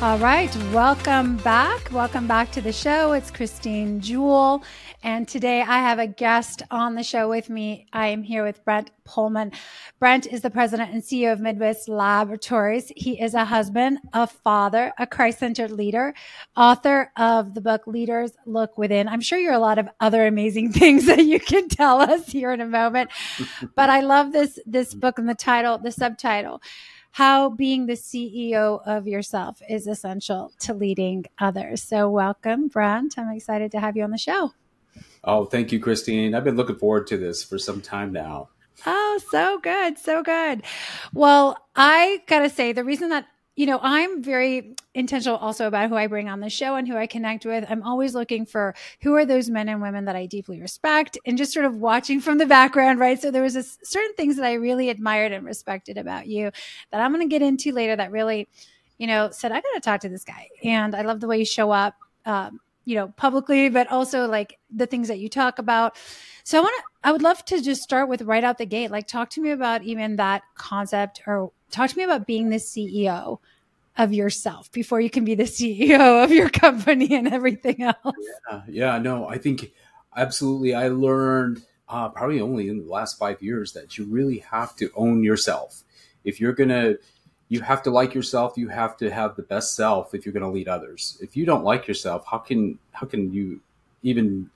All right, welcome back. Welcome back to the show. It's Christine Jewell. And today I have a guest on the show with me. I am here with Brent Pohlman. Brent is the president and CEO of Midwest Laboratories. He is a husband, a father, a Christ centered leader, author of the book Leaders Look Within. I'm sure you're a lot of other amazing things that you can tell us here in a moment. but I love this, this book and the title, the subtitle how being the CEO of yourself is essential to leading others. So, welcome, Brent. I'm excited to have you on the show. Oh, thank you, Christine. I've been looking forward to this for some time now. Oh, so good. So good. Well, I got to say, the reason that you know, I'm very intentional also about who I bring on the show and who I connect with. I'm always looking for who are those men and women that I deeply respect and just sort of watching from the background, right? So there was a, certain things that I really admired and respected about you that I'm going to get into later that really, you know, said, I got to talk to this guy. And I love the way you show up, um, you know, publicly, but also like the things that you talk about. So I want to, I would love to just start with right out the gate. Like, talk to me about even that concept or talk to me about being the CEO of yourself before you can be the CEO of your company and everything else. Yeah, yeah no, I think absolutely. I learned uh, probably only in the last five years that you really have to own yourself. If you're going to, you have to like yourself. You have to have the best self if you're going to lead others. If you don't like yourself, how can, how can you even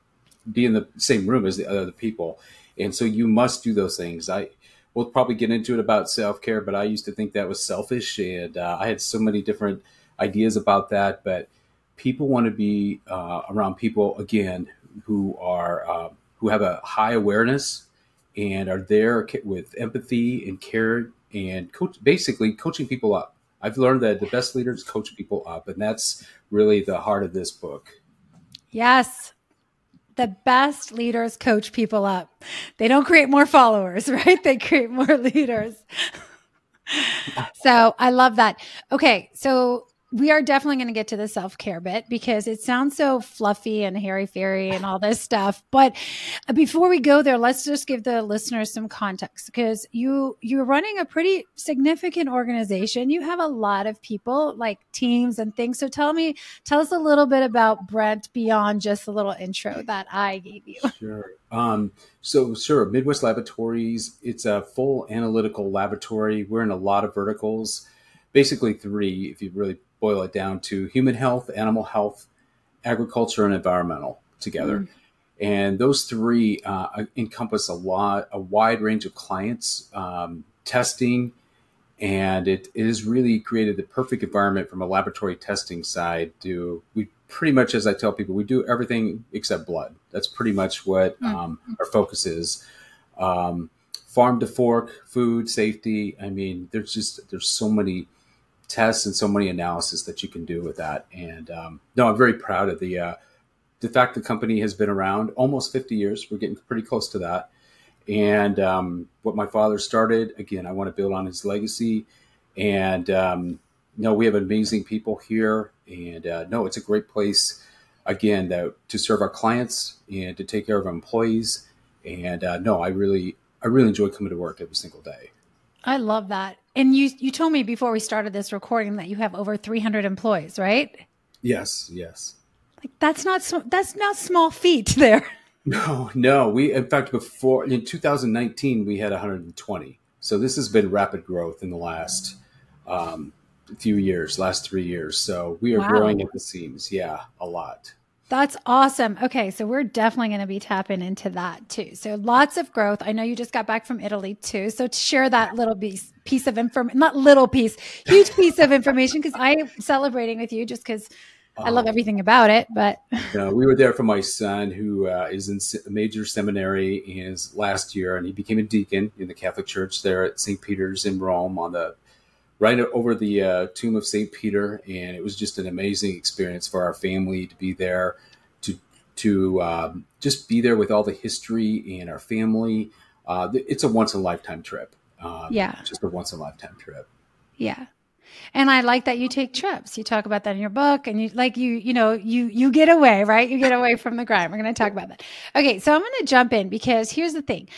be in the same room as the other people? And so you must do those things. I, we'll probably get into it about self care, but I used to think that was selfish, and uh, I had so many different ideas about that. But people want to be uh, around people again who are uh, who have a high awareness and are there with empathy and care and coach, basically coaching people up. I've learned that the best leaders coach people up, and that's really the heart of this book. Yes, the best leaders coach people up. They don't create more followers, right? They create more leaders. so I love that. Okay. So we are definitely going to get to the self care bit because it sounds so fluffy and hairy fairy and all this stuff. But before we go there, let's just give the listeners some context because you you're running a pretty significant organization. You have a lot of people, like teams and things. So tell me, tell us a little bit about Brent beyond just the little intro that I gave you. Sure. Um, so, sure, Midwest Laboratories. It's a full analytical laboratory. We're in a lot of verticals basically three if you really boil it down to human health, animal health, agriculture, and environmental together. Mm. And those three uh, encompass a lot, a wide range of clients, um, testing, and it, it has really created the perfect environment from a laboratory testing side. To we pretty much, as I tell people, we do everything except blood. That's pretty much what mm. um, our focus is. Um, farm to fork, food safety. I mean, there's just there's so many tests and so many analysis that you can do with that. And um, no, I'm very proud of the uh, the fact the company has been around almost 50 years. We're getting pretty close to that. And um, what my father started, again, I want to build on his legacy. And um, no, we have amazing people here, and uh, no, it's a great place again to, to serve our clients and to take care of our employees. And uh, no, I really, I really enjoy coming to work every single day. I love that. And you you told me before we started this recording that you have over 300 employees, right? Yes, yes. Like that's not that's not small feat there. No, no. We in fact before in 2019 we had 120. So this has been rapid growth in the last um, few years, last three years. So we are wow. growing at the seams. Yeah, a lot. That's awesome. Okay, so we're definitely going to be tapping into that too. So lots of growth. I know you just got back from Italy too. So to share that little piece piece of information, not little piece, huge piece of information because I'm celebrating with you just because I love everything about it. But know, we were there for my son who uh, is in major seminary his last year, and he became a deacon in the Catholic Church there at St. Peter's in Rome on the right over the uh, tomb of St. Peter, and it was just an amazing experience for our family to be there, to to um, just be there with all the history and our family. Uh, it's a once in a lifetime trip. Um, yeah, just a once in a lifetime trip. Yeah. And I like that you take trips. You talk about that in your book and you like you, you know, you you get away, right? You get away from the grind. We're going to talk about that. Okay, so I'm going to jump in because here's the thing.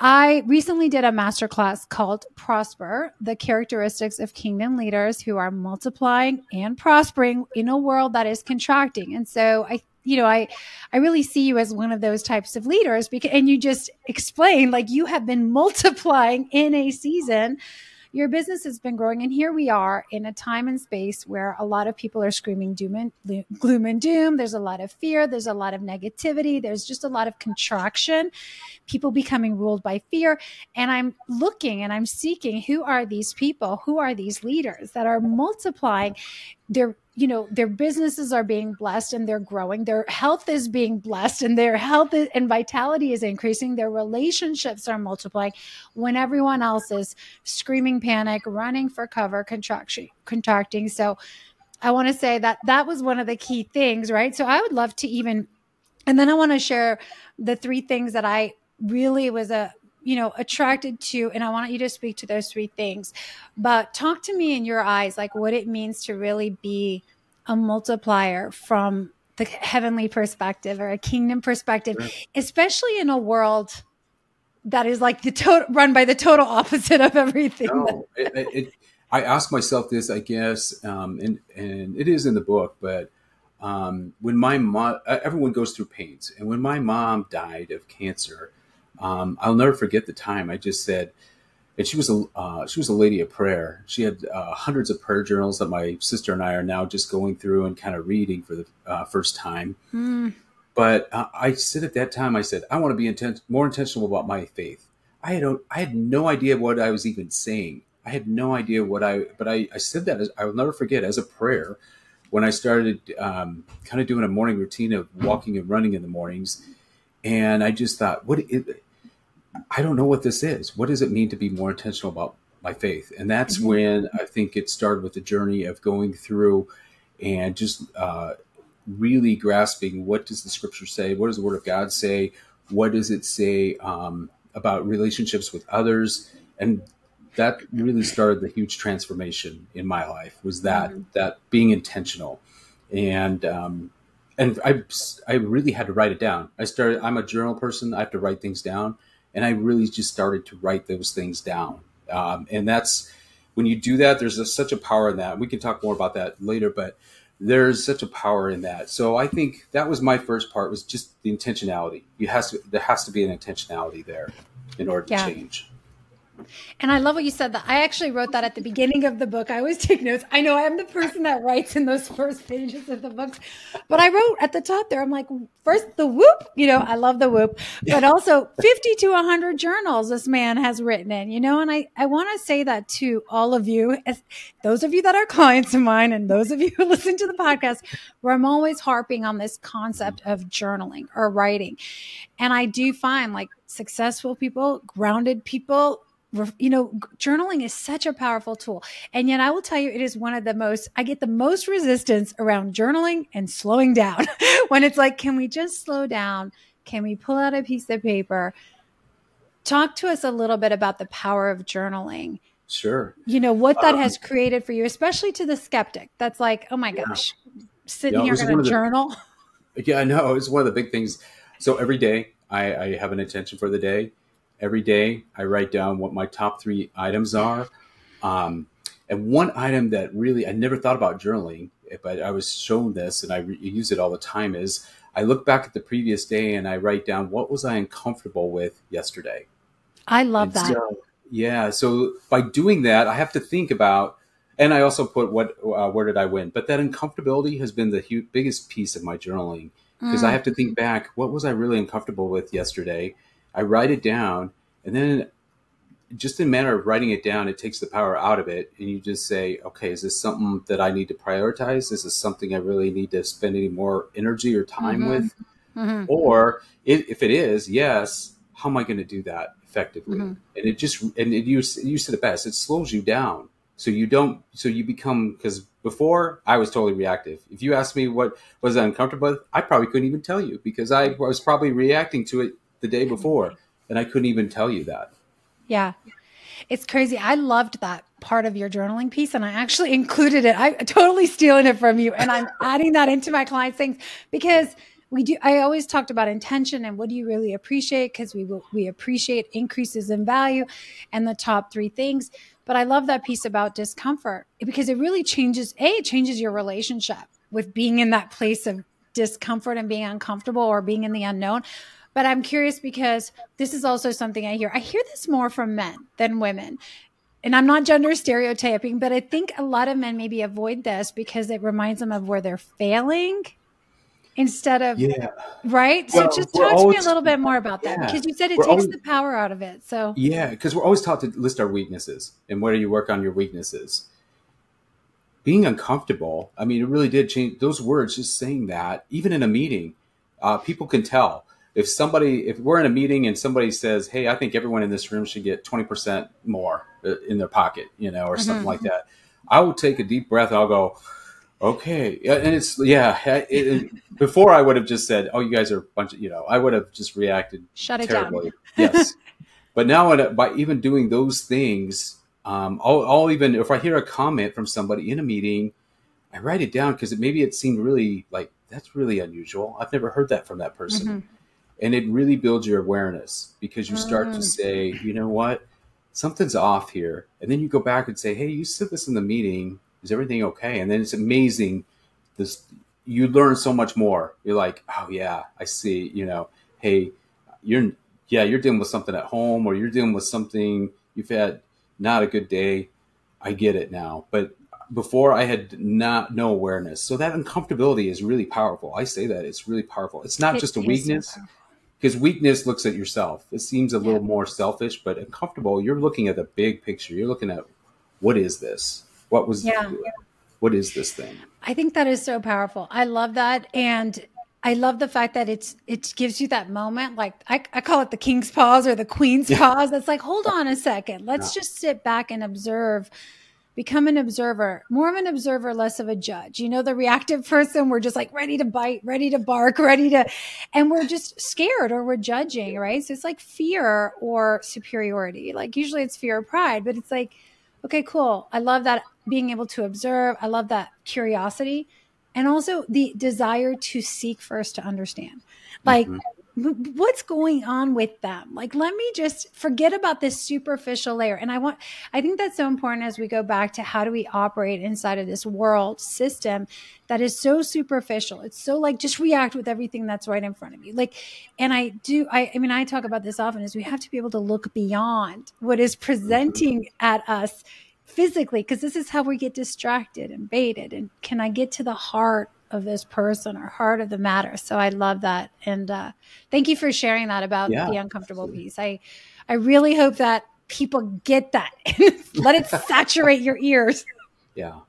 I recently did a masterclass called Prosper, the characteristics of kingdom leaders who are multiplying and prospering in a world that is contracting. And so I you know, I I really see you as one of those types of leaders because and you just explained like you have been multiplying in a season your business has been growing. And here we are in a time and space where a lot of people are screaming doom and gloom and doom. There's a lot of fear. There's a lot of negativity. There's just a lot of contraction, people becoming ruled by fear. And I'm looking and I'm seeking who are these people? Who are these leaders that are multiplying their you know their businesses are being blessed and they're growing. Their health is being blessed and their health and vitality is increasing. Their relationships are multiplying when everyone else is screaming panic running for cover contraction contracting. So i want to say that that was one of the key things right? So i would love to even and then i want to share the three things that i really was a you know attracted to and i want you to speak to those three things. But talk to me in your eyes like what it means to really be a multiplier from the heavenly perspective or a kingdom perspective especially in a world that is like the total run by the total opposite of everything. No, it, it, i ask myself this i guess um, and and it is in the book but um, when my mom everyone goes through pains and when my mom died of cancer um, I'll never forget the time. I just said, and she was a uh, she was a lady of prayer. She had uh, hundreds of prayer journals that my sister and I are now just going through and kind of reading for the uh, first time. Mm. But uh, I said at that time, I said, I want to be intent- more intentional about my faith. I had I had no idea what I was even saying. I had no idea what I, but I, I said that as, I will never forget as a prayer when I started um, kind of doing a morning routine of walking and running in the mornings. And I just thought, what it, I don't know what this is. What does it mean to be more intentional about my faith? And that's mm-hmm. when I think it started with the journey of going through and just uh, really grasping what does the scripture say? What does the word of God say? What does it say um, about relationships with others? And that really started the huge transformation in my life was that mm-hmm. that being intentional and um, and I I really had to write it down. I started. I'm a journal person. I have to write things down, and I really just started to write those things down. Um, and that's when you do that, there's a, such a power in that. We can talk more about that later, but there's such a power in that. So I think that was my first part was just the intentionality. You has to there has to be an intentionality there in order to change. And I love what you said that I actually wrote that at the beginning of the book. I always take notes. I know I'm the person that writes in those first pages of the books, but I wrote at the top there, I'm like, first the whoop, you know, I love the whoop, but also 50 to 100 journals this man has written in, you know, and I, I want to say that to all of you, as those of you that are clients of mine and those of you who listen to the podcast, where I'm always harping on this concept of journaling or writing. And I do find like successful people, grounded people, you know, journaling is such a powerful tool. And yet I will tell you, it is one of the most, I get the most resistance around journaling and slowing down when it's like, can we just slow down? Can we pull out a piece of paper? Talk to us a little bit about the power of journaling. Sure. You know, what that um, has created for you, especially to the skeptic that's like, oh my gosh, sitting yeah, here going to journal. Yeah, I know. It's one of the big things. So every day I, I have an intention for the day every day. I write down what my top three items are. Um, and one item that really I never thought about journaling, but I was shown this and I re- use it all the time is I look back at the previous day and I write down what was I uncomfortable with yesterday. I love and that. So, yeah. So by doing that, I have to think about and I also put what uh, where did I win? But that uncomfortability has been the biggest piece of my journaling because mm. I have to think back. What was I really uncomfortable with yesterday? I write it down, and then just in a matter of writing it down, it takes the power out of it, and you just say, okay, is this something that I need to prioritize? Is this something I really need to spend any more energy or time mm-hmm. with? Mm-hmm. Or if, if, it is, yes, how am I going to do that effectively? Mm-hmm. And it just and it, you you said it best. It slows you down, so you don't. So you become because before I was totally reactive. If you asked me what was I uncomfortable with, I probably couldn't even tell you because I was probably reacting to it the day before, and I couldn't even tell you that. Yeah. It's crazy. I loved that part of your journaling piece and I actually included it. I totally stealing it from you and I'm adding that into my clients things because we do I always talked about intention and what do you really appreciate because we will, we appreciate increases in value and the top 3 things. But I love that piece about discomfort because it really changes a it changes your relationship with being in that place of discomfort and being uncomfortable or being in the unknown but I'm curious because this is also something I hear. I hear this more from men than women. And I'm not gender stereotyping, but I think a lot of men maybe avoid this because it reminds them of where they're failing instead of yeah. right? Well, so just talk always, to me a little bit more about that yeah, because you said it takes always, the power out of it so. Yeah because we're always taught to list our weaknesses and where do you work on your weaknesses. Being uncomfortable i mean it really did change those words just saying that even in a meeting uh, people can tell if somebody if we're in a meeting and somebody says hey i think everyone in this room should get 20% more uh, in their pocket you know or mm-hmm. something like that i will take a deep breath i'll go okay. And it's yeah it, it, before i would have just said oh you guys are a bunch of you know i would have just reacted shut it terribly. down yes. But now by even doing those things um, I'll, I'll, even if i hear a comment from somebody in a meeting i write it down because it, maybe it seemed really like that's really unusual. I've never heard that from that person. Mm-hmm and it really builds your awareness because you start mm. to say you know what? Something's off here. And then you go back and say hey you said this in the meeting. Is everything okay? And then it's amazing. This you learn so much more. You're like oh yeah i see you know. Hey you're yeah you're dealing with something at home or you're dealing with something. You've had not a good day. I get it now. But before I had not no awareness. So that uncomfortability is really powerful. I say that it's really powerful. It's not it just a weakness. So because weakness looks at yourself. It seems a little more selfish, but uncomfortable. You're looking at the big picture. You're looking at what is this? What was? Yeah. What is this thing? I think that is so powerful. I love that, and I love the fact that it's it gives you that moment. Like I, I call it the king's pause or the queen's yeah. pause. That's like, hold on a second. Let's yeah. just sit back and observe become an observer, more of an observer, less of a judge. You know, the reactive person, we're just like ready to bite, ready to bark, ready to, and we're just scared or we're judging, right? So it's like fear or superiority. Like usually it's fear or pride, but it's like, okay, cool. I love that being able to observe. I love that curiosity and also the desire to seek first to understand. Like, mm-hmm what's going on with them? Like let me just forget about this superficial layer. And i want i think that's so important as we go back to how do we operate inside of this world system that is so superficial. It's so like just react with everything that's right in front of you. Like and i do i i mean i talk about this often is we have to be able to look beyond what is presenting at us physically because this is how we get distracted and baited. And can i get to the heart of this person or heart of the matter. So I love that. And uh, thank you for sharing that about yeah, the uncomfortable absolutely. piece. I, I really hope that people get that. Let it saturate your ears. Yeah,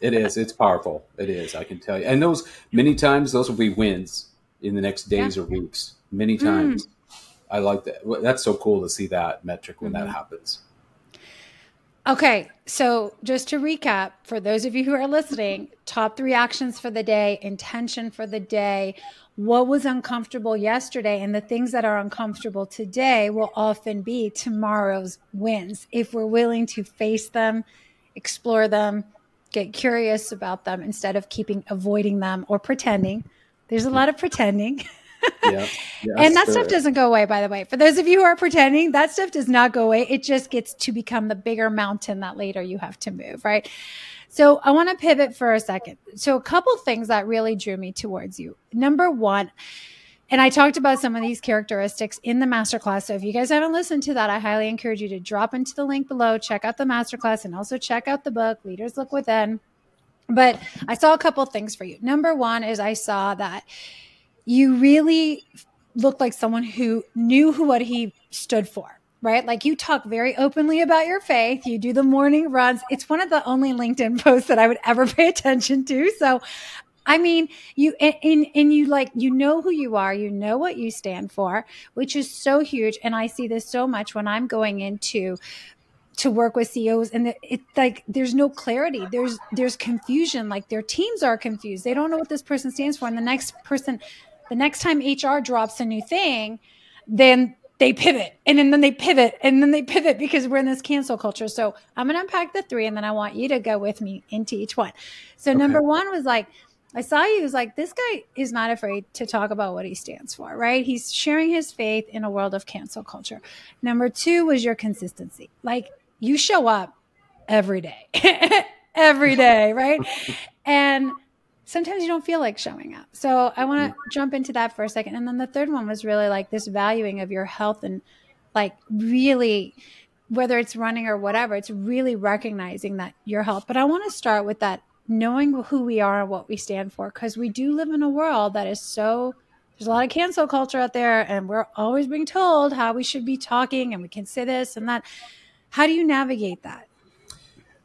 it is. It's powerful. It is. I can tell you. And those many times, those will be wins in the next days yeah. or weeks. Many times. Mm. I like that. That's so cool to see that metric when mm-hmm. that happens. Okay, so just to recap, for those of you who are listening, top three actions for the day, intention for the day, what was uncomfortable yesterday, and the things that are uncomfortable today will often be tomorrow's wins if we're willing to face them, explore them, get curious about them instead of keeping avoiding them or pretending. There's a lot of pretending. yeah, and that stuff doesn't go away, by the way. For those of you who are pretending, that stuff does not go away. It just gets to become the bigger mountain that later you have to move, right? So I want to pivot for a second. So a couple things that really drew me towards you. Number one, and I talked about some of these characteristics in the masterclass. So if you guys haven't listened to that, I highly encourage you to drop into the link below, check out the masterclass, and also check out the book, Leaders Look Within. But I saw a couple things for you. Number one is I saw that you really looked like someone who knew who what he stood for right? Like you talk very openly about your faith. You do the morning runs. It's one of the only LinkedIn posts that I would ever pay attention to. So I mean, you and, and you like you know who you are, you know what you stand for, which is so huge. And I see this so much when I'm going into to work with CEOs and it's like there's no clarity. There's there's confusion. Like their teams are confused. They don't know what this person stands for. And the next person, the next time HR drops a new thing, then they pivot and then, then they pivot and then they pivot because we're in this cancel culture. So I'm gonna unpack the three and then I want you to go with me into each one. So okay. number one was like I saw you was like, this guy is not afraid to talk about what he stands for, right? He's sharing his faith in a world of cancel culture. Number two was your consistency. Like you show up every day, every day, right? and sometimes you don't feel like showing up. So I want to mm. jump into that for a second. And then the third one was really like this valuing of your health and like really whether it's running or whatever, it's really recognizing that your health. But I want to start with that knowing who we are and what we stand for because we do live in a world that is so there's a lot of cancel culture out there and we're always being told how we should be talking and we can say this and that how do you navigate that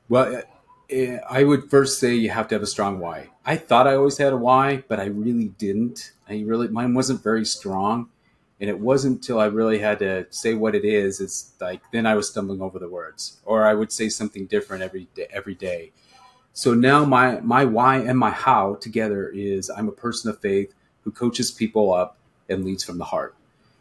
well Eh, i would first say you have to have a strong why i thought i always had a why but i really didn't i really mine wasn't very strong and it wasn't until i really had to say what it is it's like then i was stumbling over the words or i would say something different every day every day so now my my why and my how together is I'm a person of faith who coaches people up and leads from the heart.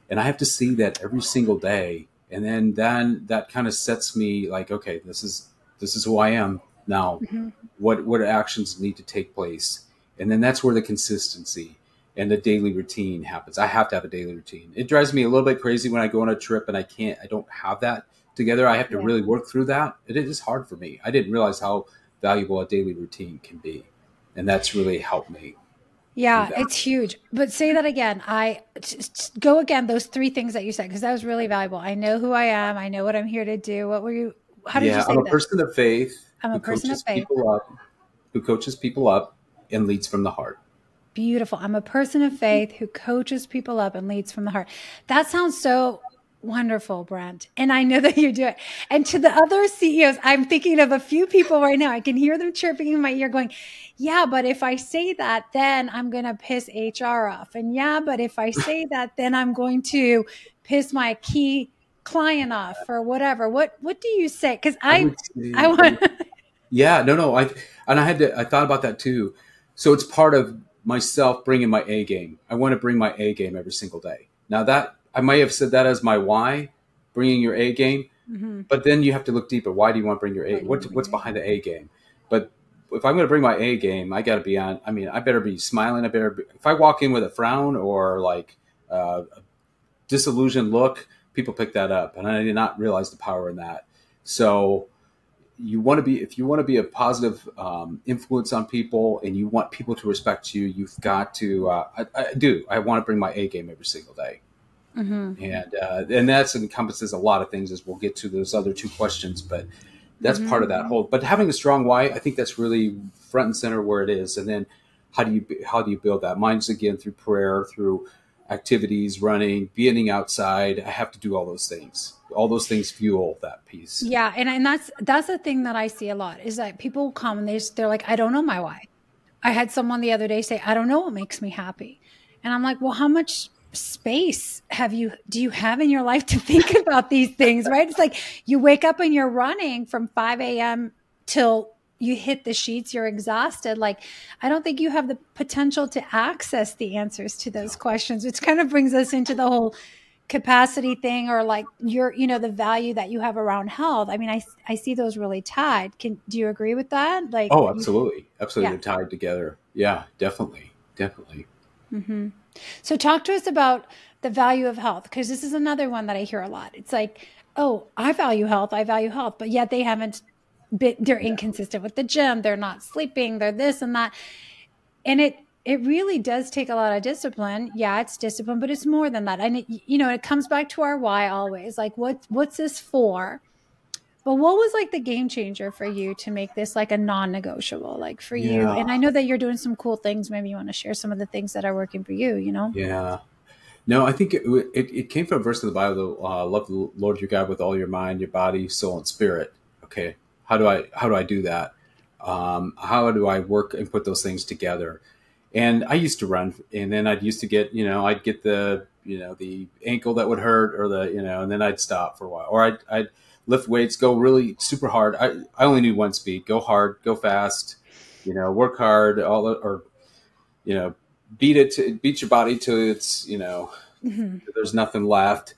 And I have to see that every single day. And then then that kind of sets me like, okay, this is this is who I am now. Mm-hmm. What what actions need to take place? And then that's where the consistency and the daily routine happens. I have to have a daily routine. It drives me a little bit crazy when I go on a trip and I can't I don't have that together. I have to yeah. really work through that. It is hard for me. I didn't realize how valuable a daily routine can be. And that's really helped me. Yeah, it's huge. But say that again. I go again those three things that you said because that was really valuable. I know who I am. I know what I'm here to do. What were you? How did yeah, you say I'm a that? person of faith. I'm a person of faith. Up, who coaches people up and leads from the heart. Beautiful. I'm a person of faith who coaches people up and leads from the heart. That sounds so Wonderful, Brent. And I know that you do it. And to the other CEOs, I'm thinking of a few people right now. I can hear them chirping in my ear going, yeah, but if I say that, then I'm going to piss HR off. And yeah, but if I say that, then I'm going to piss my key client off or whatever. What, what do you say? Cause I, I, I want. Yeah, no, no. I, and I had to, I thought about that too. So it's part of myself bringing my A game. I want to bring my A game every single day. Now that I might have said that as my why, bringing your A game. Mm-hmm. But then you have to look deeper. Why do you want to bring your A? What, what's behind the A game? But if I'm going to bring my A game, I got to be on. I mean, I better be smiling. I better. Be, if I walk in with a frown or like uh, a disillusioned look, people pick that up, and I did not realize the power in that. So you want to be if you want to be a positive um, influence on people and you want people to respect you you've got to uh, I, I, do i want to bring my a game every single day Mm-hmm. And uh, and that encompasses a lot of things as we'll get to those other two questions, but that's mm-hmm. part of that whole. But having a strong why, I think that's really front and center where it is. And then how do you how do you build that? Mine's again through prayer, through activities, running, being outside. I have to do all those things. All those things fuel that piece. Yeah, and and that's that's the thing that I see a lot is that people come and they they're like, I don't know my why. I had someone the other day say, I don't know what makes me happy, and I'm like, well, how much space have you do you have in your life to think about these things right it's like you wake up and you're running from 5 a.m till you hit the sheets you're exhausted like i don't think you have the potential to access the answers to those questions which kind of brings us into the whole capacity thing or like your you know the value that you have around health. I mean i i see those really tied. Can do you agree with that? Like oh absolutely. Absolutely yeah. tied together. Yeah definitely. Definitely. Mm-hmm. So, talk to us about the value of health because this is another one that I hear a lot. It's like, oh, I value health, I value health, but yet they haven't they're inconsistent with the gym, they're not sleeping, they're this and that. And it, it really does take a lot of discipline. Yeah, it's discipline, but it's more than that. And it, you know, it comes back to our why always. Like, what what's this for? But what was like the game changer for you to make this like a non-negotiable, like for yeah. you? And I know that you're doing some cool things. Maybe you want to share some of the things that are working for you. You know? Yeah. No, I think it, it, it came from a verse in the Bible. Uh, Love the Lord your God with all your mind, your body, soul, and spirit. Okay, how do I how do I do that? Um, how do I work and put those things together? And I used to run, and then I'd used to get, you know, I'd get the, you know, the ankle that would hurt, or the, you know, and then I'd stop for a while, or I'd, I'd lift weights, go really super hard. I, I only knew one speed: go hard, go fast, you know, work hard, all, or, you know, beat it, to, beat your body till it's, you know, mm-hmm. there's nothing left.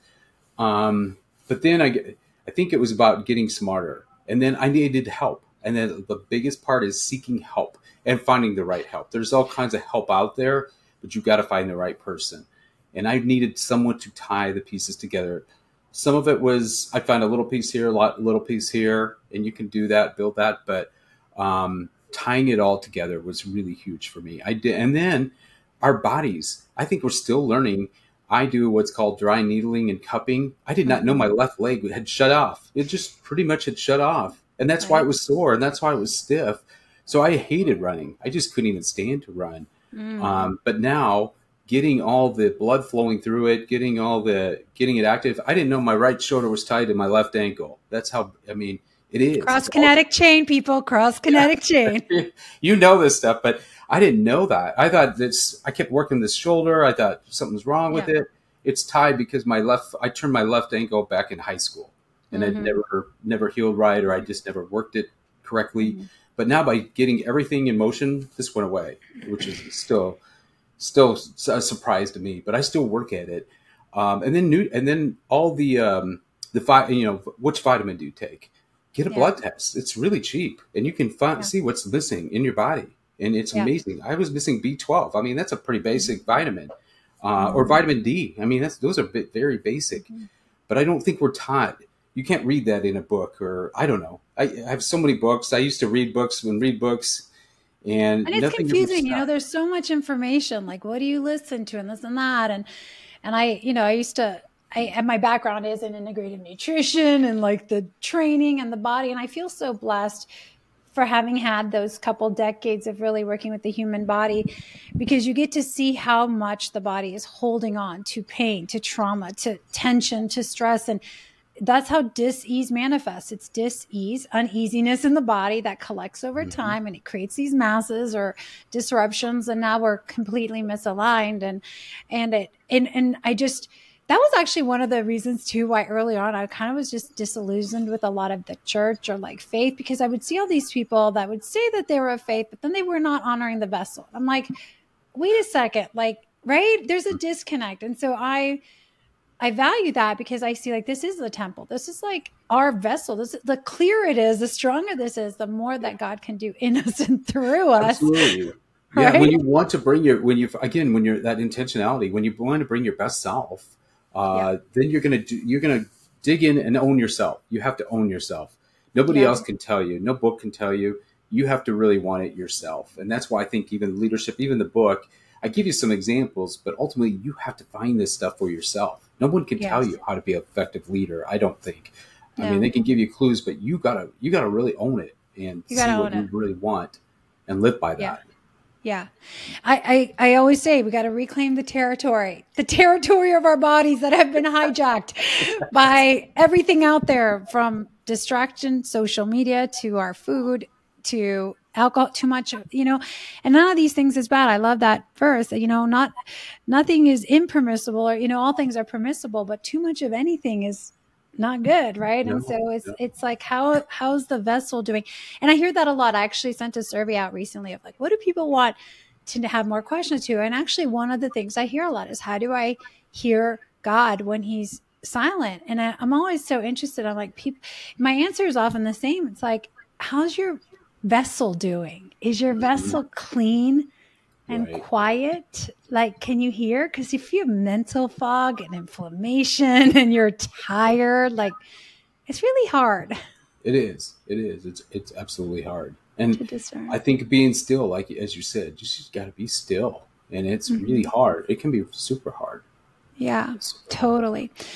Um, but then I, I think it was about getting smarter, and then I needed help, and then the biggest part is seeking help and finding the right help. There's all kinds of help out there, but you've got to find the right person. And I needed someone to tie the pieces together. Some of it was I find a little piece here, a lot, little piece here, and you can do that, build that. But um, tying it all together was really huge for me. I did, and then our bodies. I think we're still learning. I do what's called dry needling and cupping. I did not know my left leg had shut off. It just pretty much had shut off, and that's why it was sore, and that's why it was stiff so I hated running. I just couldn't even stand to run. Mm. Um, but now getting all the blood flowing through it, getting all the getting it active. I didn't know my right shoulder was tied to my left ankle. That's how I mean it is cross kinetic chain, people. Cross kinetic yeah. chain. you know this stuff, but I didn't know that. I thought this. I kept working this shoulder. I thought something's wrong with yeah. it. It's tied because my left. I turned my left ankle back in high school, and mm-hmm. it never never healed right, or I just never worked it correctly. Mm-hmm. But now by getting everything in motion, this went away, which is still still a surprise to me. But I still work at it. Um, and then new, and then all the um, the fi- you know which vitamin do you take? Get a yeah. blood test. It's really cheap, and you can find, yeah. see what's missing in your body, and it's yeah. amazing. I was missing B twelve. I mean, that's a pretty basic mm-hmm. vitamin, uh, mm-hmm. or vitamin D. I mean, that's those are very basic, mm-hmm. but I don't think we're taught you can't read that in a book or I don't know. I, I have so many books. I used to read books and read books and, and it's confusing. You know, there's so much information. Like, what do you listen to and this and that? And, and I, you know, I used to, I, and my background is in integrative nutrition and like the training and the body. And I feel so blessed for having had those couple decades of really working with the human body because you get to see how much the body is holding on to pain, to trauma, to tension, to stress. And that's how dis-ease manifests it's dis-ease uneasiness in the body that collects over mm-hmm. time and it creates these masses or disruptions and now we're completely misaligned and and it and and i just that was actually one of the reasons too why early on i kind of was just disillusioned with a lot of the church or like faith because i would see all these people that would say that they were of faith but then they were not honoring the vessel i'm like wait a second like right there's a disconnect and so i I value that because I see like this is the temple. This is like our vessel. This is, the clearer it is, the stronger this is, the more that God can do in us and through us. Absolutely. Yeah, right? when you want to bring your when you again when you're that intentionality when you want to bring your best self, uh, yeah. then you're gonna do you're gonna dig in and own yourself. You have to own yourself. Nobody yeah. else can tell you. No book can tell you. You have to really want it yourself, and that's why I think even leadership, even the book, I give you some examples, but ultimately you have to find this stuff for yourself. No one can yes. tell you how to be an effective leader. I don't think. I mean, they can give you clues, but you gotta you gotta really own it and see what you really want and live by that. Yeah. Yeah. I, I, I always say we got to reclaim the territory, the territory of our bodies that have been hijacked by everything out there from distraction, social media to our food to alcohol too much you know and none of these things is bad i love that verse you know not nothing is impermissible or you know all things are permissible but too much of anything is not good right? No, and so it's no. it's like how how's the vessel doing? And i hear that a lot. I actually sent a survey out recently of like what do people want to have more questions to? And actually one of the things i hear a lot is how do i hear god when he's silent? And I, i'm always so interested. I'm like people my answer is often the same. It's like how's your vessel doing? Is your mm-hmm. vessel clean and right. quiet? Like, can you hear? Because if you have mental fog and inflammation and you're tired, like, it's really hard. It is. It is. It's it's absolutely hard. And I think being still, like as you said, you just got to be still, and it's mm-hmm. really hard. It can be super hard. Yeah, super totally. Hard.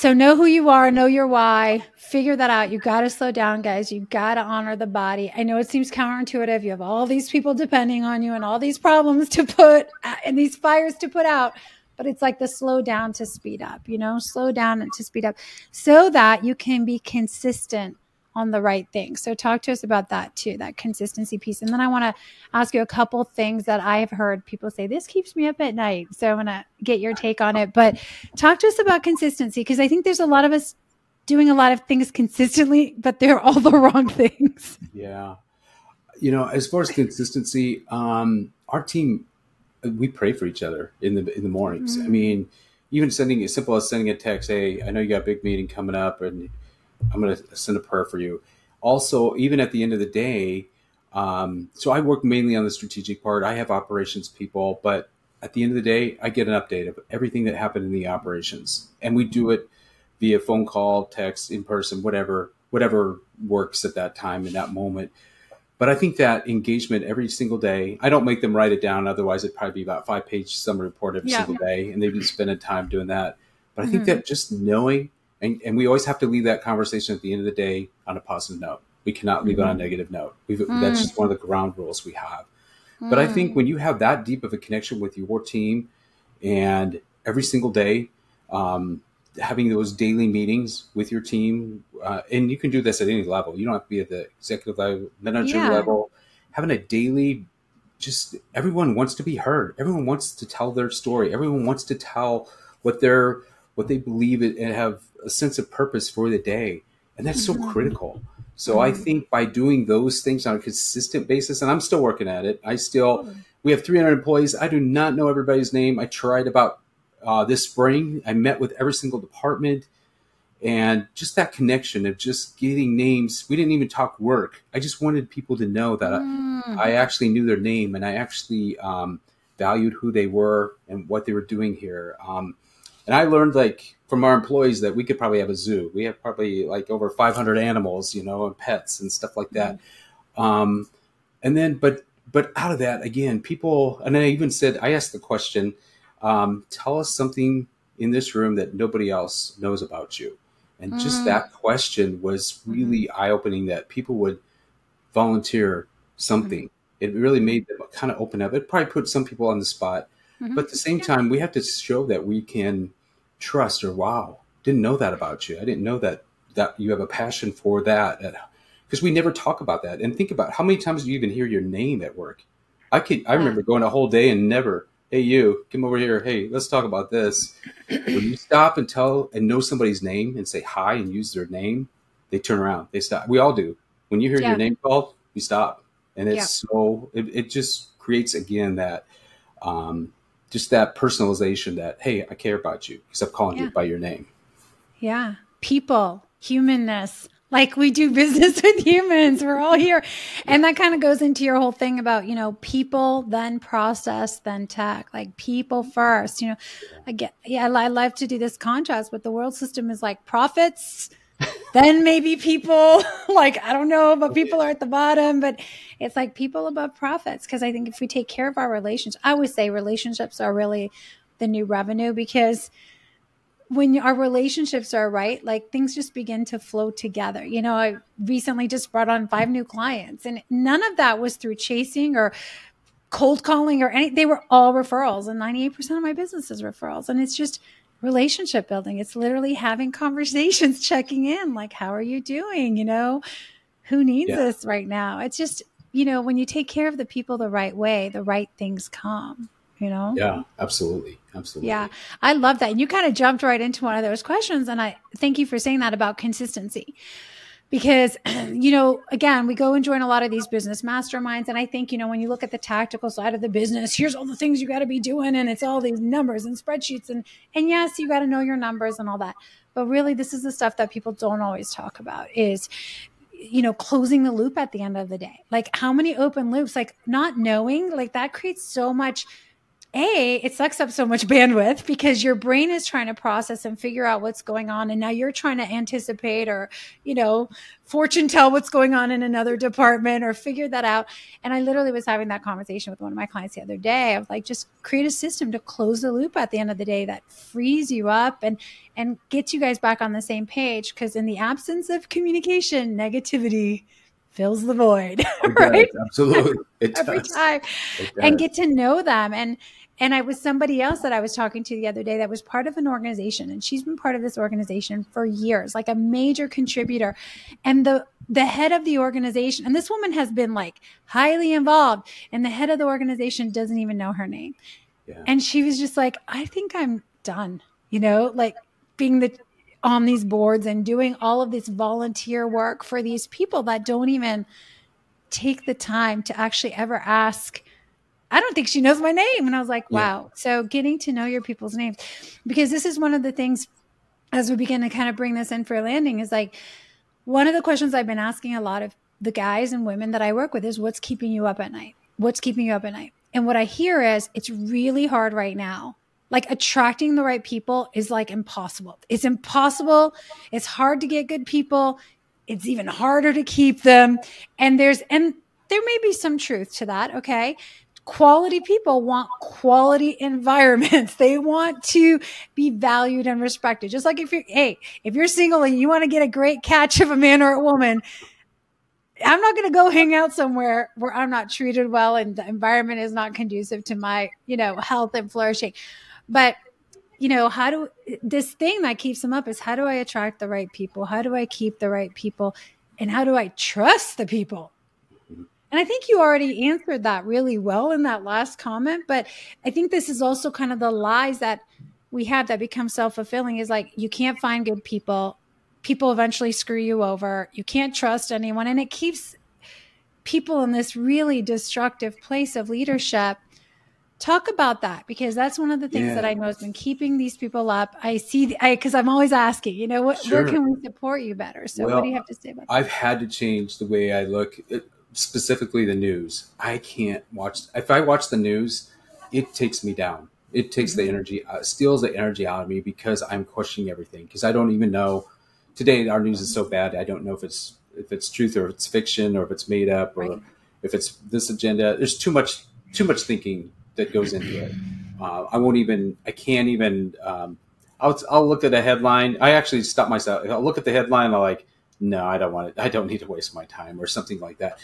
So know who you are, know your why, figure that out. You got to slow down, guys. You got to honor the body. I know it seems counterintuitive. You have all these people depending on you and all these problems to put uh, and these fires to put out. But it's like the slow down to speed up, you know, slow down to speed up so that you can be consistent on the right thing. So talk to us about that too, that consistency piece. And then I want to ask you a couple things that I've heard people say, this keeps me up at night. So I want to get your take on it. But talk to us about consistency because I think there's a lot of us doing a lot of things consistently, but they're all the wrong things. Yeah. You know, as far as consistency, um, our team, we pray for each other in the in the mornings. Mm-hmm. I mean, even sending as simple as sending a text, "Hey, I know you got a big meeting coming up, and I'm going to send a prayer for you. Also, even at the end of the day, um, so I work mainly on the strategic part. I have operations people, but at the end of the day, I get an update of everything that happened in the operations, and we do it via phone call, text, in person, whatever, whatever works at that time in that moment. But I think that engagement every single day, I don't make them write it down. Otherwise, it'd probably be about five page summary report every yeah. single day, and they'd be spending time doing that. But I think mm-hmm. that just knowing and, and we always have to leave that conversation at the end of the day on a positive note. We cannot leave mm-hmm. on a mm-hmm. negative note. Mm. That's just one of the ground rules we have. Mm. But I think mm. when you have that deep of a connection with your team and every single day, um, having those daily meetings with your team, uh, and you can do this at any level. You don't have to be at the executive level, manager yeah. level. Having a daily, just everyone wants to be heard. Everyone wants to tell their story. Everyone wants to tell what they're what they believe and have a sense of purpose for the day. And that's so mm-hmm. critical. So mm-hmm. I think by doing those things on a consistent basis, and I'm still working at it, I still, we have 300 employees. I do not know everybody's name. I tried about uh, this spring. I met with every single department and just that connection of just getting names. We didn't even talk work. I just wanted people to know that mm. I, I, actually knew their name and I actually um, valued who they were and what they were doing here. Um, and I learned like from our employees that we could probably have a zoo. We have probably like over 500 animals, you know, and pets and stuff like that. Um, and then, but but out of that, again, people, and I even said, I asked the question, um, tell us something in this room that nobody else knows about you. And mm. just that question was really mm-hmm. eye opening that people would volunteer something. Mm. It really made them kind of open up. It probably put some people on the spot. Mm-hmm. But at the same yeah. time, we have to show that we can trust or wow, didn't know that about you. I didn't know that that you have a passion for that. Because we never talk about that. And think about how many times do you even hear your name at work? I could I remember going a whole day and never, hey you, come over here. Hey, let's talk about this. when you stop and tell and know somebody's name and say hi and use their name, they turn around. They stop. We all do. When you hear yeah. your name called, we stop. And it's yeah. so it, it just creates again that um, just that personalization that hey i care about you. Except calling yeah. you by your name. Yeah. People humanness. Like we do business with humans. We're all here. And that kind of goes into your whole thing about you know people then process then tech. Like people first you know. I get yeah i love to do this contrast but the world system is like profits then maybe people like I don't know, but people are at the bottom. But it's like people above profits because I think if we take care of our relationships, I would say relationships are really the new revenue because when our relationships are right, like things just begin to flow together. You know, I recently just brought on five new clients, and none of that was through chasing or cold calling or any. They were all referrals, and ninety eight percent of my business is referrals, and it's just relationship building. It's literally having conversations, checking in, like, how are you doing? You know, who needs yeah. this right now? It's just, you know, when you take care of the people the right way, the right things come, you know? Yeah, absolutely. Absolutely. Yeah, I love that. And you kind of jumped right into one of those questions. And I thank you for saying that about consistency because you know again we go and join a lot of these business masterminds and i think you know when you look at the tactical side of the business here's all the things you got to be doing and it's all these numbers and spreadsheets and and yes you got to know your numbers and all that but really this is the stuff that people don't always talk about is you know closing the loop at the end of the day. Like how many open loops? Like not knowing like that creates so much a it sucks up so much bandwidth because your brain is trying to process and figure out what's going on and now you're trying to anticipate or you know fortune tell what's going on in another department or figure that out. And i literally was having that conversation with one of my clients the other day of like just create a system to close the loop at the end of the day that frees you up and and gets you guys back on the same page because in the absence of communication negativity fills the void right? Absolutely. It every time. And get to know them. And and I was somebody else that I was talking to the other day that was part of an organization and she's been part of this organization for years, like a major contributor. And the the head of the organization, and this woman has been like highly involved, and the head of the organization doesn't even know her name. Yeah. And she was just like, I think I'm done, you know, like being the on these boards and doing all of this volunteer work for these people that don't even take the time to actually ever ask I don't think she knows my name. And I was like, wow. Yeah. So getting to know your people's names, because this is one of the things as we begin to kind of bring this in for a landing is like one of the questions I've been asking a lot of the guys and women that I work with is what's keeping you up at night? What's keeping you up at night? And what I hear is it's really hard right now. Like attracting the right people is like impossible. It's impossible. It's hard to get good people. It's even harder to keep them. And there's, and there may be some truth to that. Okay quality people want quality environments. They want to be valued and respected. Just like if you're, hey, if you're single and you want to get a great catch of a man or a woman, I'm not going to go hang out somewhere where I'm not treated well and the environment is not conducive to my, you know, health and flourishing. But, you know, how do this thing that keeps them up is how do I attract the right people? How do I keep the right people? And how do I trust the people? And I think you already answered that really well in that last comment. But I think this is also kind of the lies that we have that become self fulfilling is like, you can't find good people. People eventually screw you over. You can't trust anyone. And it keeps people in this really destructive place of leadership. Talk about that because that's one of the things yeah. that I know has been keeping these people up. I see, because I'm always asking, you know, what sure. where can we support you better? So, well, what do you have to say about that? I've had to change the way I look. It, specifically the news. I can't watch. If I watch the news, it takes me down. It takes the mm-hmm. energy, uh, steals the energy out of me because I'm questioning everything. Because I don't even know. Today, our news is so bad. I don't know if it's if it's truth or if it's fiction or if it's made up or right. if it's this agenda. There's too much too much thinking that goes into it. Uh, I won't even. I can't even. Um, I'll, I'll look at a headline. I actually stop myself. I'll look at the headline. I'm like, no, I don't want it. I don't need to waste my time or something like that.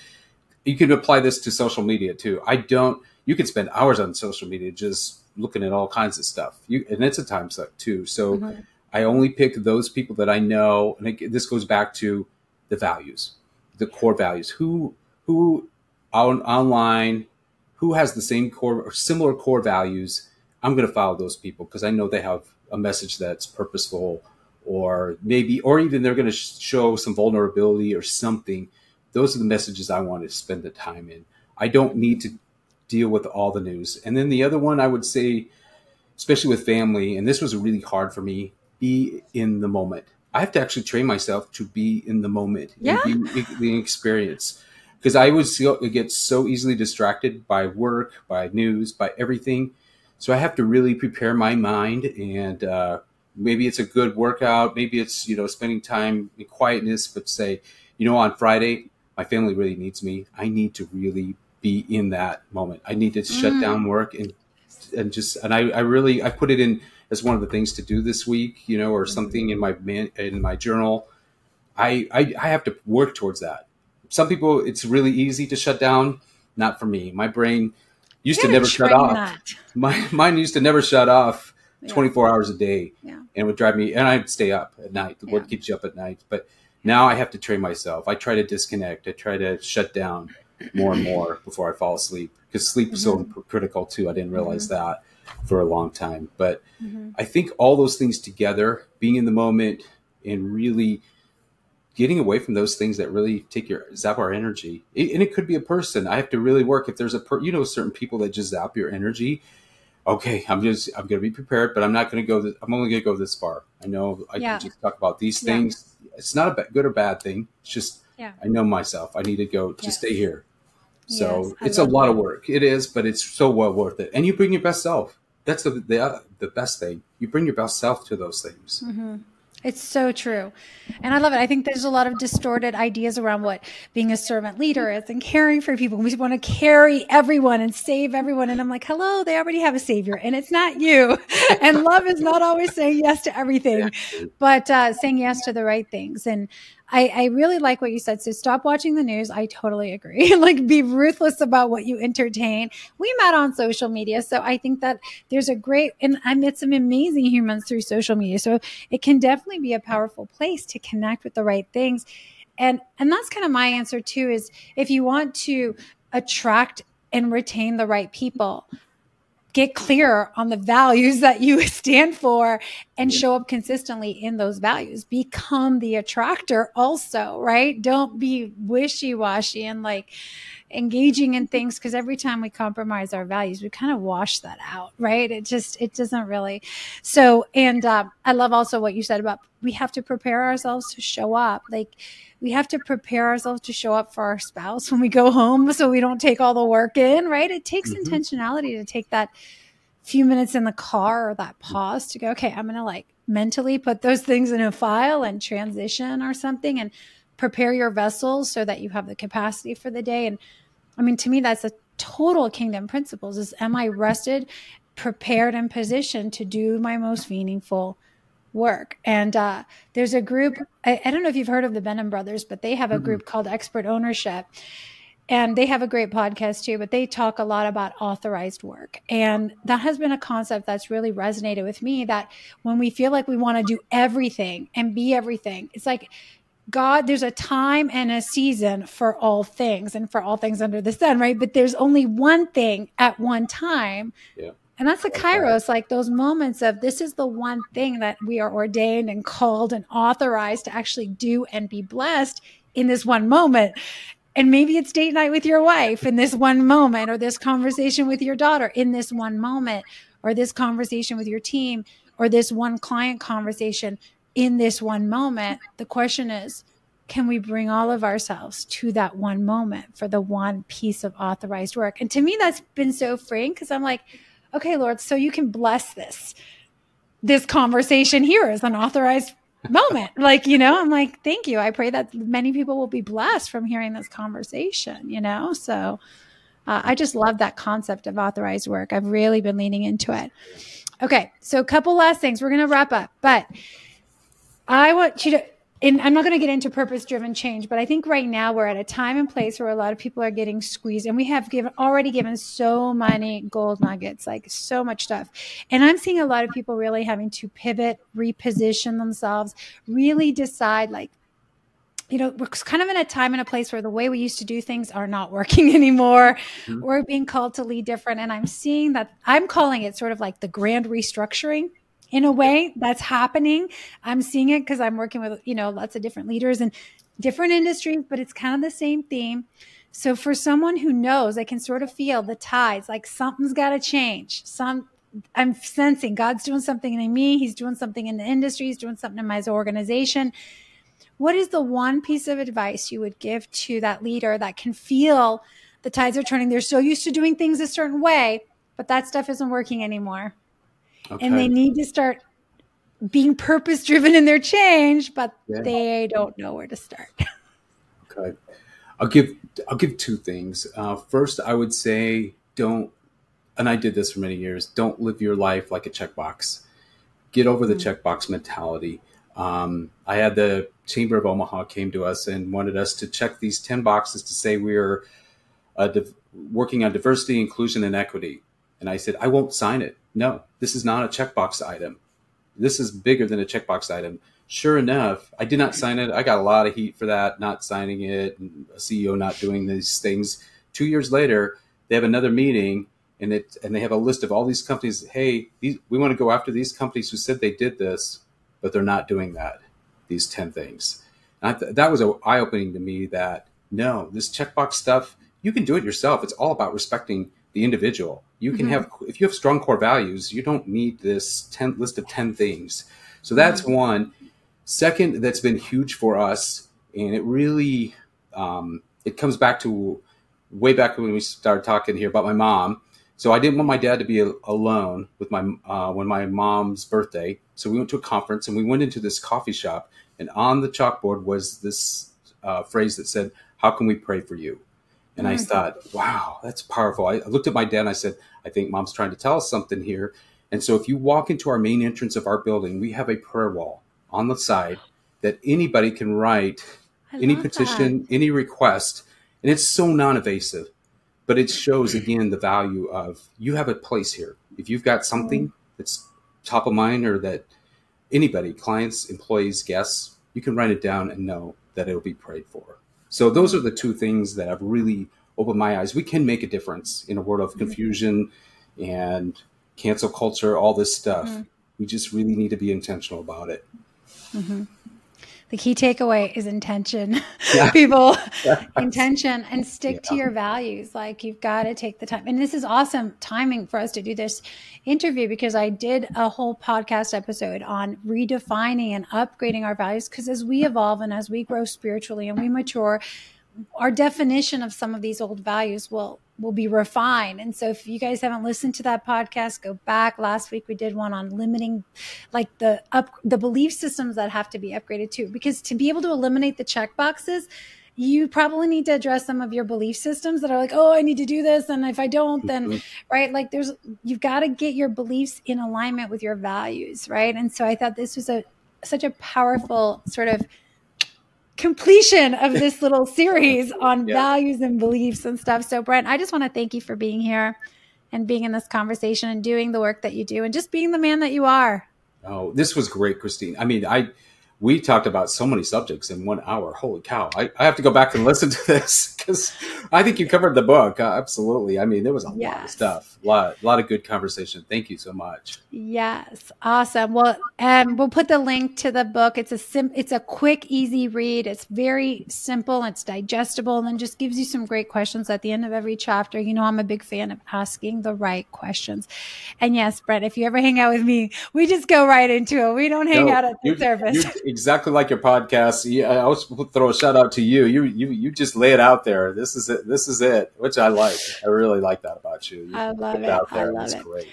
You could apply this to social media too. I don't. You can spend hours on social media just looking at all kinds of stuff. You and it's a time suck too. So mm-hmm. I only pick those people that I know, and it, this goes back to the values, the core values. Who who on, online, who has the same core or similar core values? I'm going to follow those people because I know they have a message that's purposeful or maybe, or even they're going to show some vulnerability or something. Those are the messages I want to spend the time in. I don't need to deal with all the news. And then the other one I would say, especially with family, and this was really hard for me, be in the moment. I have to actually train myself to be in the moment, yeah. the experience. Because I would get so easily distracted by work, by news, by everything. So I have to really prepare my mind and uh, maybe it's a good workout. Maybe it's you know spending time in quietness but say you know on friday my family really needs me. I need to really be in that moment. I need to mm. shut down work and and just and I, I really i put it in as one of the things to do this week you know or mm-hmm. something in my man in my journal. I, I i have to work towards that. Some people it's really easy to shut down. Not for me. My brain used to never shut off. that. my mine used to never shut off 24 hours a day. Yeah. and it would drive me and i'd stay up at night. Yeah. what keeps you up at night. But now i have to train myself. I try to disconnect. I try to shut down more and more before i fall asleep because sleep is mm-hmm. so critical too. I didn't realize mm-hmm. that for a long time. But mm-hmm. i think all those things together being in the moment and really getting away from those things that really take your zap our energy. And it could be a person. I have to really work. If there's a per, you know certain people that just zap your energy okay, I'm just I'm going to be prepared, but I'm not going to go. This, I'm only going to go this far. I know I yeah. can just talk about these things. Yeah. It's not a good or bad thing. It's just yeah. I know myself. I need to go to stay here. So Yes, it's a lot that. of work. It is, but it's so well worth it. And you bring your best self. That's the the, the best thing. You bring your best self to those things. Mm-hmm. It's so true. And I love it. I think there's a lot of distorted ideas around what being a servant leader is and caring for people. We want to carry everyone and save everyone. And I'm like, hello, they already have a savior and it's not you. And love is not always saying yes to everything, but uh, saying yes to the right things. And I, I really like what you said. So stop watching the news. I totally agree. like be ruthless about what you entertain. We met on social media. So I think that there's a great, and I met some amazing humans through social media. So it can definitely be a powerful place to connect with the right things. And, and that's kind of my answer too, is if you want to attract and retain the right people, get clear on the values that you stand for and show up consistently in those values. Become the attractor also, right? Don't be wishy washy and like engaging in things because every time we compromise our values, we kind of wash that out, right? It just, it doesn't really. So, and um, I love also what you said about we have to prepare ourselves to show up. Like, we have to prepare ourselves to show up for our spouse when we go home so we don't take all the work in, right? It takes Mhm. intentionality to take that few minutes in the car or that pause to go, okay, I'm going to like mentally put those things in a file and transition or something and prepare your vessels so that you have the capacity for the day. And I mean, to me, that's a total kingdom principles is am I rested, prepared and positioned to do my most meaningful work. And uh, there's a group, I, I don't know if you've heard of the Benham brothers, but they have a Mhm. group called Expert Ownership. And they have a great podcast too, but they talk a lot about authorized work. And that has been a concept that's really resonated with me that when we feel like we want to do everything and be everything, it's like God, there's a time and a season for all things and for all things under the sun, right? But there's only one thing at one time. Yeah. And that's the kairos, like those moments of this is the one thing that we are ordained and called and authorized to actually do and be blessed in this one moment. And maybe it's date night with your wife in this one moment, or this conversation with your daughter in this one moment, or this conversation with your team, or this one client conversation in this one moment. The question is, can we bring all of ourselves to that one moment for the one piece of authorized work? And to me, that's been so freeing because I'm like, okay, Lord, so you can bless this. This conversation here is an authorized moment. like, you know, I'm like, thank you. I pray that many people will be blessed from hearing this conversation, you know? So uh, I just love that concept of authorized work. I've really been leaning into it. Okay. So a couple last things. We're going to wrap up, but I want you to, and I'm not going to get into purpose driven change, but I think right now we're at a time and place where a lot of people are getting squeezed and we have given already given so many gold nuggets, like so much stuff. And I'm seeing a lot of people really having to pivot, reposition themselves, really decide like, you know, we're kind of in a time and a place where the way we used to do things are not working anymore. Mhm. We're being called to lead different. And I'm seeing that I'm calling it sort of like the grand restructuring in a way that's happening. I'm seeing it because I'm working with, you know, lots of different leaders and different industries, but it's kind of the same theme. So for someone who knows, I can sort of feel the tides, like something's got to change. Some, I'm sensing God's doing something in me. He's doing something in the industry. He's doing something in my organization. What is the one piece of advice you would give to that leader that can feel the tides are turning? They're so used to doing things a certain way, but that stuff isn't working anymore Okay. and they need to start being purpose driven in their change, but Yeah. they don't know where to start. Okay. I'll give I'll give two things. Uh, first, I would say don't, and I did this for many years. Don't live your life like a checkbox. Get over the Mm. checkbox mentality. Um, I had the Chamber of Omaha came to us and wanted us to check these ten boxes to say we are uh, div- working on diversity, inclusion, and equity. And I said I won't sign it. No, this is not a checkbox item. This is bigger than a checkbox item sure enough, I did not sign it. I got a lot of heat for that, not signing it, and a CEO not doing these things. Two years later, they have another meeting, and it and they have a list of all these companies. Hey, these, we want to go after these companies who said they did this, but they're not doing that. These ten things. Th- that was eye opening to me. That no, this checkbox stuff, you can do it yourself. It's all about respecting the individual. You can Mhm. have if you have strong core values, you don't need this ten list of ten things. So that's one. Second, that's been huge for us, and it really um, it comes back to way back when we started talking here about my mom. So I didn't want my dad to be alone with my uh, when my mom's birthday. So we went to a conference and we went into this coffee shop, and on the chalkboard was this uh, phrase that said, "How can we pray for you?" And I mm. thought, wow, that's powerful. I looked at my dad and I said, I think mom's trying to tell us something here. And so if you walk into our main entrance of our building, we have a prayer wall on the side that anybody can write any petition, that. any request. And it's so non invasive, but it shows mm. again the value of you have a place here. If you've got something mm. that's top of mind or that anybody, clients, employees, guests, you can write it down and know that it'll be prayed for. So those are the two things that have really opened my eyes. We can make a difference in a world of mm-hmm. confusion and cancel culture, all this stuff. Mm-hmm. We just really need to be intentional about it. Mm-hmm the key takeaway is intention yeah. people intention and stick yeah. to your values like you've got to take the time and this is awesome timing for us to do this interview because i did a whole podcast episode on redefining and upgrading our values because as we evolve and as we grow spiritually and we mature our definition of some of these old values will will be refined. And so if you guys haven't listened to that podcast, go back. Last week we did one on limiting like the up the belief systems that have to be upgraded too. Because to be able to eliminate the check boxes, you probably need to address some of your belief systems that are like, oh, I need to do this. And if I don't, then mm-hmm. right, like there's you've got to get your beliefs in alignment with your values, right? And so I thought this was a such a powerful sort of completion of this little series on yeah. values and beliefs and stuff. So, Brent, I just want to thank you for being here and being in this conversation and doing the work that you do and just being the man that you are. Oh, this was great, Christine. I mean, I we talked about so many subjects in one hour. Holy cow! I, I have to go back and listen to this because I think you covered the book. Uh, absolutely. I mean, there was a yes. lot of stuff, a lot, a lot of good conversation. Thank you so much. Yes, awesome. Well, um, we'll put the link to the book. It's a sim- it's a quick, easy read. It's very simple. It's digestible, and then just gives you some great questions at the end of every chapter. You know, I'm a big fan of asking the right questions. And yes, Brent, if you ever hang out with me, we just go right into it. We don't hang no, out at the you, surface. You, exactly like your podcast. I always throw a shout out to you. You you you just lay it out there. This is it. This is it, which I like. I really like that about you. you I love it. Out there. I love it. Great.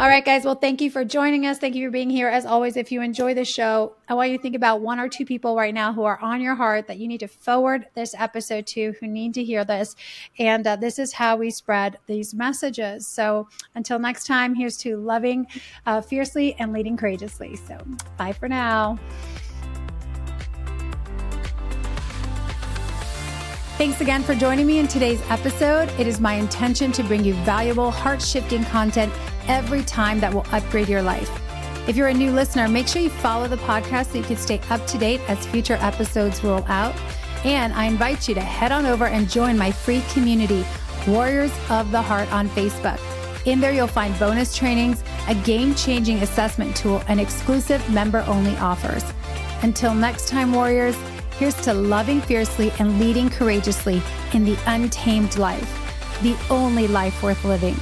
All right, guys. Well, thank you for joining us. Thank you for being here. As always, if you enjoy the show, I want you to think about one or two people right now who are on your heart that you need to forward this episode to, who need to hear this. And uh, this is how we spread these messages. So until next time, here's to loving uh, fiercely and leading courageously. So bye for now. Thanks again for joining me in today's episode. It is my intention to bring you valuable, heart shifting content every time that will upgrade your life. If you're a new listener, make sure you follow the podcast so you can stay up to date as future episodes roll out. And I invite you to head on over and join my free community, Warriors of the Heart, on Facebook. In there, you'll find bonus trainings, a game changing assessment tool, and exclusive member only offers. Until next time, Warriors, Here's to loving fiercely and leading courageously in the untamed life, the only life worth living.